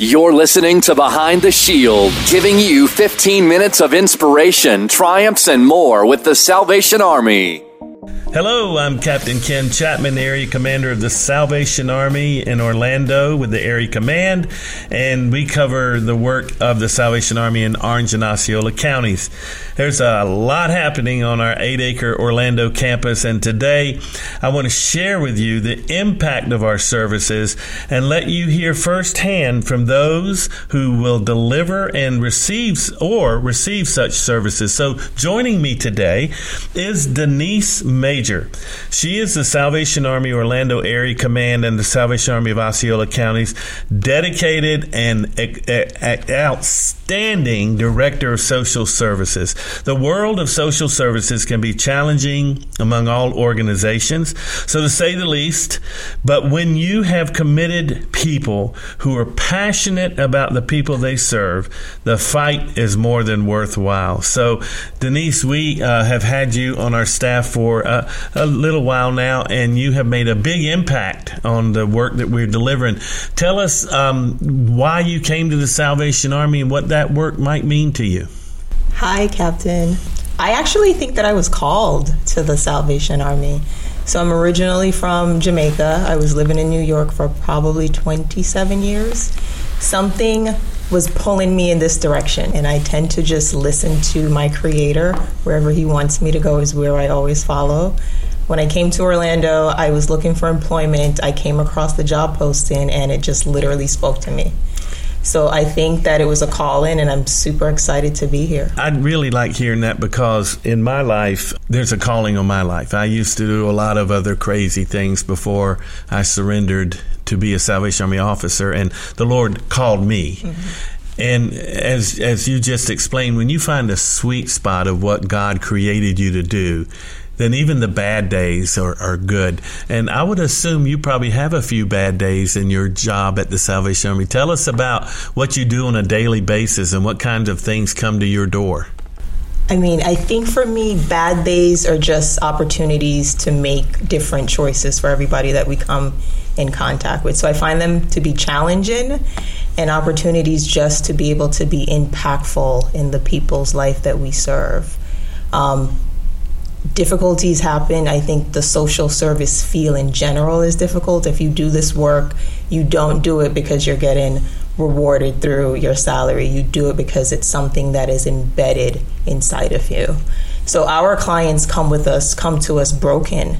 You're listening to Behind the Shield, giving you 15 minutes of inspiration, triumphs, and more with the Salvation Army. Hello, I'm Captain Ken Chapman, Area Commander of the Salvation Army in Orlando with the Area Command, and we cover the work of the Salvation Army in Orange and Osceola counties. There's a lot happening on our eight acre Orlando campus, and today I want to share with you the impact of our services and let you hear firsthand from those who will deliver and receive or receive such services. So, joining me today is Denise May. Major. She is the Salvation Army Orlando Area Command and the Salvation Army of Osceola Counties dedicated and outstanding Director of Social Services. The world of social services can be challenging among all organizations, so to say the least, but when you have committed people who are passionate about the people they serve, the fight is more than worthwhile. So, Denise, we uh, have had you on our staff for uh, a little while now, and you have made a big impact on the work that we're delivering. Tell us um, why you came to the Salvation Army and what that work might mean to you. Hi, Captain. I actually think that I was called to the Salvation Army. So I'm originally from Jamaica. I was living in New York for probably 27 years. Something was pulling me in this direction, and I tend to just listen to my creator. Wherever he wants me to go is where I always follow. When I came to Orlando, I was looking for employment. I came across the job posting, and it just literally spoke to me. So I think that it was a call in, and I'm super excited to be here. I'd really like hearing that because in my life, there's a calling on my life. I used to do a lot of other crazy things before I surrendered to be a Salvation Army officer, and the Lord called me. Mm-hmm. And as as you just explained, when you find a sweet spot of what God created you to do, then even the bad days are, are good. And I would assume you probably have a few bad days in your job at the Salvation Army. Tell us about what you do on a daily basis and what kinds of things come to your door. I mean, I think for me, bad days are just opportunities to make different choices for everybody that we come in contact with. So I find them to be challenging and opportunities just to be able to be impactful in the people's life that we serve. Um, difficulties happen. I think the social service feel in general is difficult. If you do this work, you don't do it because you're getting rewarded through your salary. You do it because it's something that is embedded inside of you. So our clients come with us, come to us broken.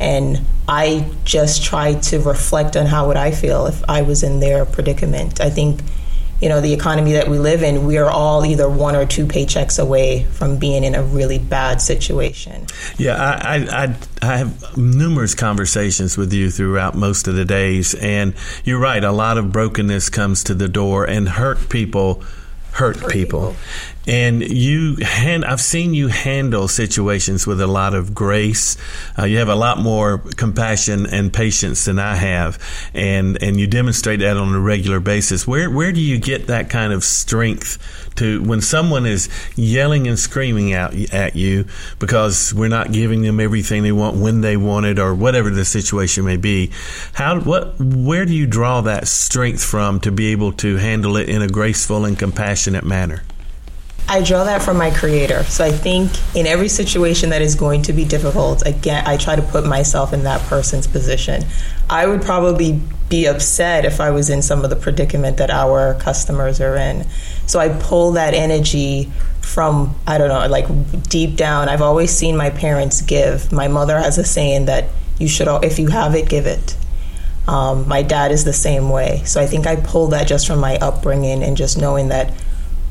And I just try to reflect on how would I feel if I was in their predicament. I think you know the economy that we live in we are all either one or two paychecks away from being in a really bad situation yeah i i i have numerous conversations with you throughout most of the days and you're right a lot of brokenness comes to the door and hurt people hurt, hurt people. people. And you hand, I've seen you handle situations with a lot of grace. Uh, you have a lot more compassion and patience than I have, and and you demonstrate that on a regular basis. Where where do you get that kind of strength to when someone is yelling and screaming out at you because we're not giving them everything they want when they want it or whatever the situation may be? How what where do you draw that strength from to be able to handle it in a graceful and compassionate manner? I draw that from my creator. So I think in every situation that is going to be difficult, again, I try to put myself in that person's position. I would probably be upset if I was in some of the predicament that our customers are in. So I pull that energy from, I don't know, like deep down. I've always seen my parents give. My mother has a saying that you should, if you have it, give it. Um, my dad is the same way. So I think I pull that just from my upbringing and just knowing that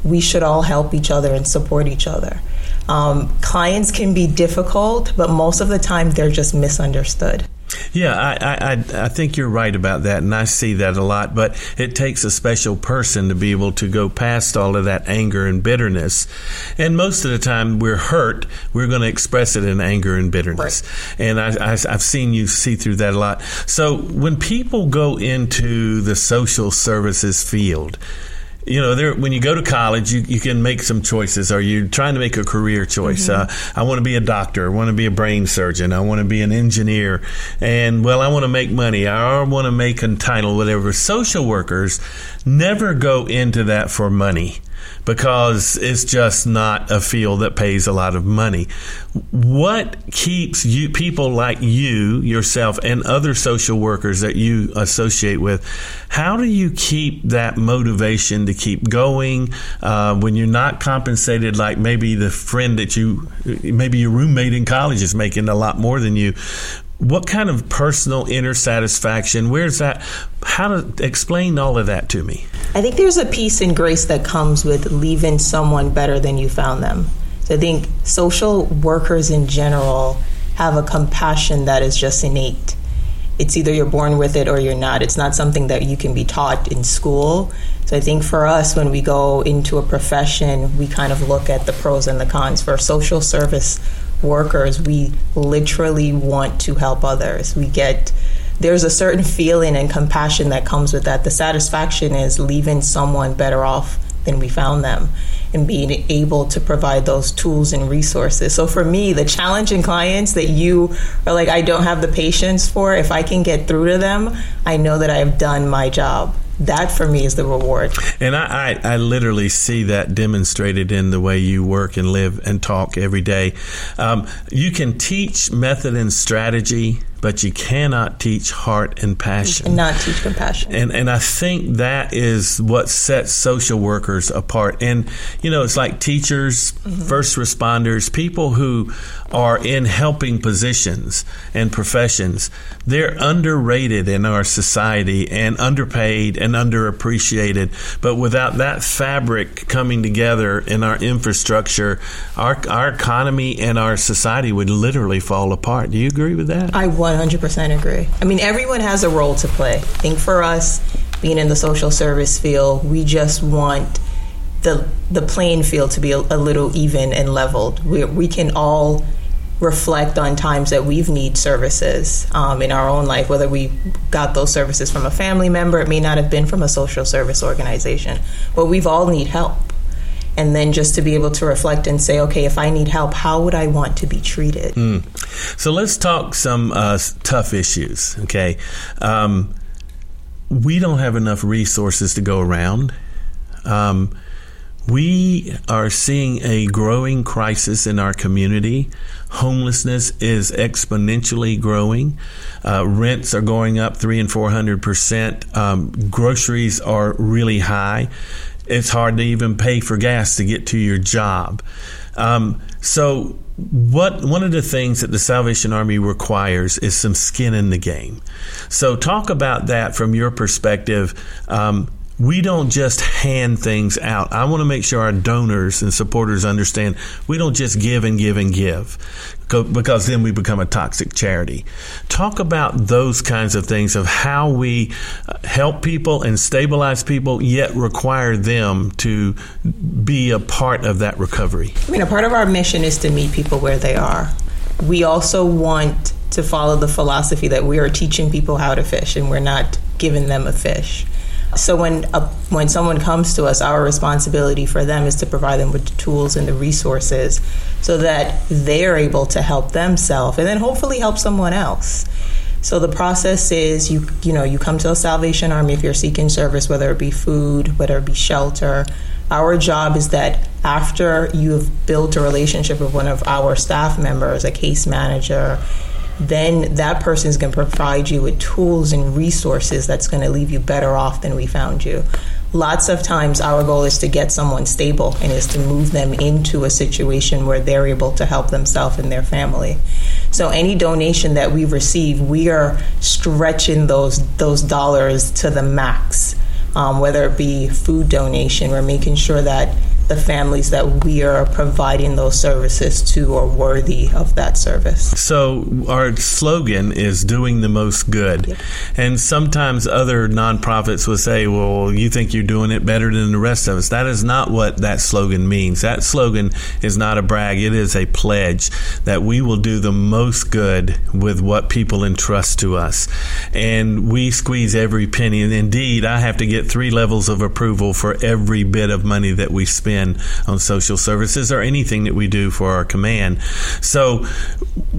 we should all help each other and support each other. Um, clients can be difficult, but most of the time they're just misunderstood. Yeah, I, I, I think you're right about that, and I see that a lot. But it takes a special person to be able to go past all of that anger and bitterness. And most of the time, we're hurt. We're going to express it in anger and bitterness. Right. And I, I, I've seen you see through that a lot. So when people go into the social services field, you know, there, when you go to college, you, you can make some choices. Are you trying to make a career choice? Mm-hmm. Uh, I want to be a doctor. I want to be a brain surgeon. I want to be an engineer. And, well, I want to make money. I want to make a title, whatever. Social workers never go into that for money because it's just not a field that pays a lot of money. What keeps you people like you, yourself, and other social workers that you associate with? How do you keep that motivation to keep going uh, when you're not compensated like maybe the friend that you, maybe your roommate in college is making a lot more than you? What kind of personal inner satisfaction where's that how to explain all of that to me? I think there's a peace and grace that comes with leaving someone better than you found them. So i think social workers in general have a compassion that is just innate. It's either you're born with it or you're not. It's not something that you can be taught in school. So i think for us when we go into a profession we kind of look at the pros and the cons. For social service workers, we literally want to help others. We get there's a certain feeling and compassion that comes with that. The satisfaction is leaving someone better off than we found them and being able to provide those tools and resources. So for me, the challenging clients that you are like, I don't have the patience for, if I can get through to them, I know that I've done my job that for me is the reward. And I, I, I, literally see that demonstrated in the way you work and live and talk every day. Um, you can teach method and strategy but you cannot teach heart and passion. And not teach compassion. And and I think that is what sets social workers apart. And you know, it's like teachers, mm-hmm. first responders, people who are in helping positions and professions. They're underrated in our society and underpaid and underappreciated. But without that fabric coming together in our infrastructure, our our economy and our society would literally fall apart. Do you agree with that? I 100% agree. I mean, everyone has a role to play. I think for us, being in the social service field, we just want the the playing field to be a, a little even and leveled. We, we can all reflect on times that we've need services um, in our own life, whether we got those services from a family member, it may not have been from a social service organization, but we've all need help and then just to be able to reflect and say, okay, if I need help, how would I want to be treated? Mm. So let's talk some uh, tough issues. Okay, um, we don't have enough resources to go around. Um, we are seeing a growing crisis in our community. Homelessness is exponentially growing. Uh, rents are going up three and four hundred percent. Um, groceries are really high it's hard to even pay for gas to get to your job. Um, so, what one of the things that the Salvation Army requires is some skin in the game. So, talk about that from your perspective. Um, we don't just hand things out. I want to make sure our donors and supporters understand we don't just give and give and give because then we become a toxic charity. Talk about those kinds of things of how we uh, help people and stabilize people, yet require them to be a part of that recovery. I mean, a part of our mission is to meet people where they are. We also want to follow the philosophy that we are teaching people how to fish and we're not giving them a fish. So when a, when someone comes to us, our responsibility for them is to provide them with the tools and the resources so that they're able to help themselves and then hopefully help someone else. So the process is you you know you come to a Salvation Army if you're seeking service, whether it be food, whether it be shelter. Our job is that after you have built a relationship with one of our staff members, a case manager, then that person is going to provide you with tools and resources that's going to leave you better off than we found you. Lots of times, our goal is to get someone stable and is to move them into a situation where they're able to help themselves and their family. So, any donation that we receive, we are stretching those those dollars to the max. Um, whether it be food donation, we're making sure that the families that we are providing those services to are worthy of that service. So, our slogan is doing the most good. Yep. And sometimes other nonprofits will say, well, you think you're doing it better than the rest of us. That is not what that slogan means. That slogan is not a brag, it is a pledge that we will do the most good with what people entrust to us. And we squeeze every penny. And indeed, I have to get three levels of approval for every bit of money that we spend on social services or anything that we do for our command. So,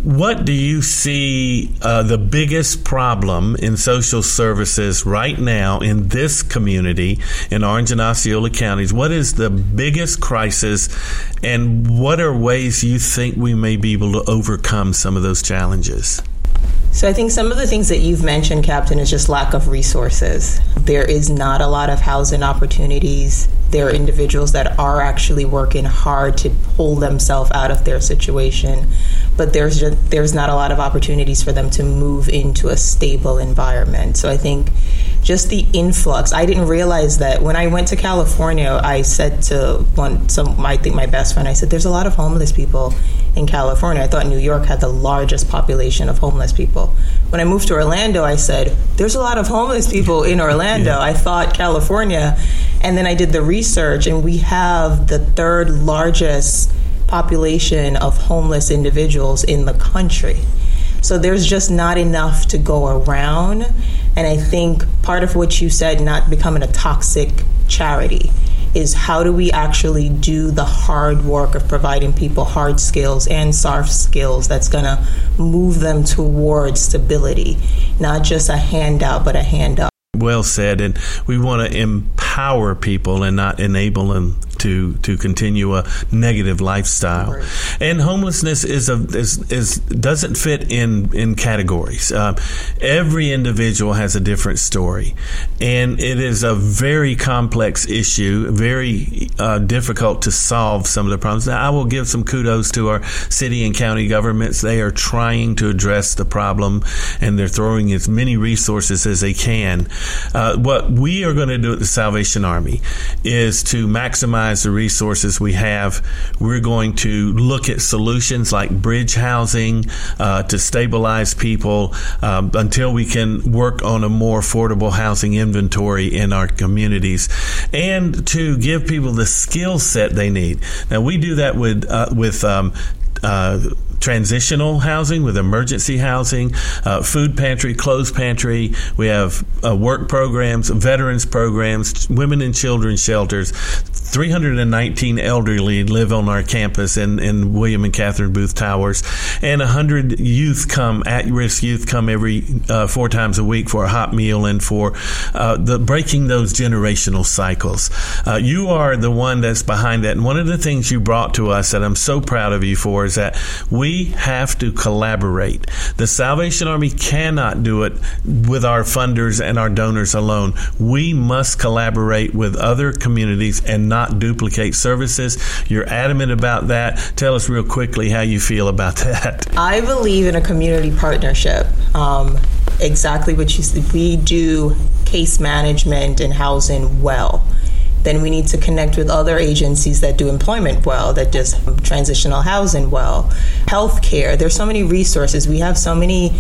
what do you see uh, the biggest problem in social services right now in this community in Orange and Osceola counties? What is the biggest crisis, and what are ways you think we may be able to overcome some of those challenges? So I think some of the things that you've mentioned, Captain, is just lack of resources. There is not a lot of housing opportunities. There are individuals that are actually working hard to pull themselves out of their situation, but there's just, there's not a lot of opportunities for them to move into a stable environment. So I think just the influx. I didn't realize that when I went to California. I said to one, some I think my best friend, I said, "There's a lot of homeless people in California. I thought New York had the largest population of homeless people." When I moved to Orlando, I said, "There's a lot of homeless people in Orlando." Yeah. I thought California, and then I did the research, and we have the third largest population of homeless individuals in the country. So there's just not enough to go around. And I think part of what you said, not becoming a toxic charity, is how do we actually do the hard work of providing people hard skills and soft skills that's going to move them towards stability, not just a handout, but a hand up. Well said. And we want to empower people and not enable them to to continue a negative lifestyle. Right. And homelessness is a is, is doesn't fit in in categories. Uh, every individual has a different story, and it is a very complex issue, very uh, difficult to solve some of the problems. Now, I will give some kudos to our city and county governments. They are trying to address the problem, and they're throwing as many resources as they can. Uh, what we are going to do at the Salvation Army is to maximize the resources we have. We're going to look at solutions like bridge housing uh, to stabilize people um, until we can work on a more affordable housing inventory in our communities and to give people the skill set they need. Now, we do that with, uh, with um, uh, transitional housing, with emergency housing, uh, food pantry, clothes pantry. We have uh, work programs, veterans programs, women and children shelters. 319 elderly live on our campus in, in William and Catherine Booth Towers, and 100 youth come, at risk youth come every uh, four times a week for a hot meal and for uh, the breaking those generational cycles. Uh, you are the one that's behind that. And one of the things you brought to us that I'm so proud of you for is that we have to collaborate. The Salvation Army cannot do it with our funders and our donors alone. We must collaborate with other communities and not not duplicate services. You're adamant about that. Tell us real quickly how you feel about that. I believe in a community partnership. Um, exactly what you said. We do case management and housing well then we need to connect with other agencies that do employment well, that does transitional housing well, healthcare. There's so many resources. We have so many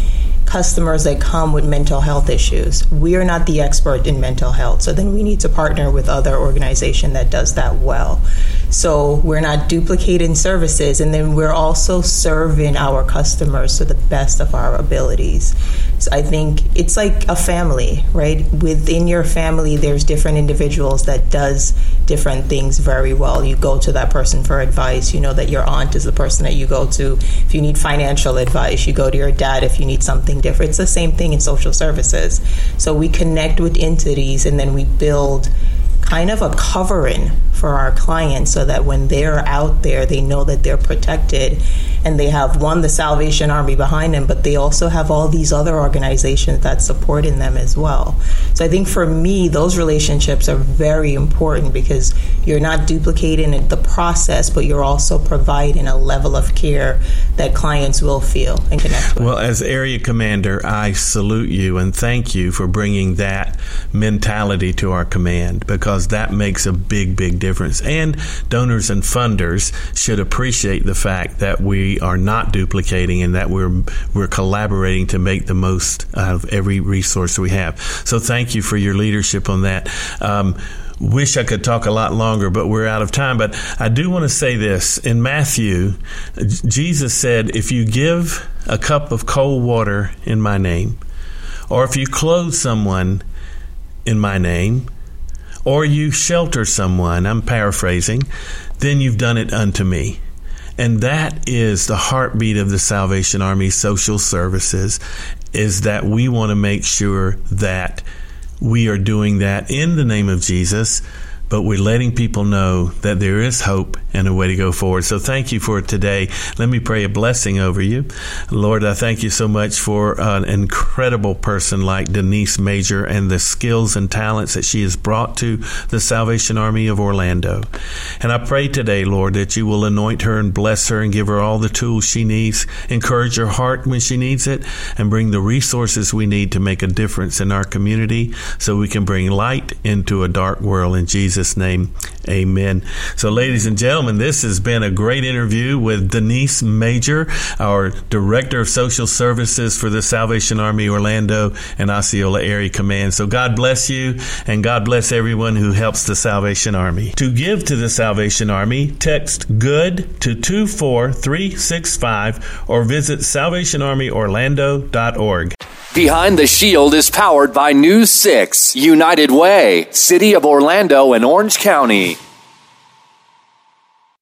customers that come with mental health issues. We are not the expert in mental health, so then we need to partner with other organization that does that well. So we're not duplicating services, and then we're also serving our customers to the best of our abilities. I think it's like a family, right? Within your family, there's different individuals that does different things very well. You go to that person for advice. You know that your aunt is the person that you go to if you need financial advice. You go to your dad if you need something different. It's the same thing in social services. So we connect with entities, and then we build kind of a covering for our clients so that when they're out there, they know that they're protected and they have one the Salvation Army behind them, but they also have all these other organizations that supporting them as well. So I think for me, those relationships are very important because you're not duplicating the process, but you're also providing a level of care that clients will feel and connect with. Well, as area commander, I salute you and thank you for bringing that mentality to our command because that makes a big, big difference. And donors and funders should appreciate the fact that we are not duplicating and that we're we're collaborating to make the most out of every resource we have. So thank you for your leadership on that. Um, wish I could talk a lot longer, but we're out of time. But I do want to say this. In Matthew, Jesus said, If you give a cup of cold water in my name, or if you clothe someone in my name, or you shelter someone, I'm paraphrasing, then you've done it unto me. And that is the heartbeat of the Salvation Army social services is that we want to make sure that we are doing that in the name of Jesus but we're letting people know that there is hope and a way to go forward. So thank you for today. Let me pray a blessing over you. Lord, I thank you so much for an incredible person like Denise Major and the skills and talents that she has brought to the Salvation Army of Orlando. And I pray today, Lord, that you will anoint her and bless her and give her all the tools she needs, encourage her heart when she needs it, and bring the resources we need to make a difference in our community so we can bring light into a dark world in Jesus name, amen. So, ladies and gentlemen, this has been a great interview with Denise Major, our Director of Social Services for the Salvation Army Orlando and Osceola Area Command. So, God bless you, and God bless everyone who helps the Salvation Army. To give to the Salvation Army, text GOOD to 24365 or visit salvationarmyorlando.org. Behind the Shield is powered by News 6, United Way, City of Orlando, and Orange County.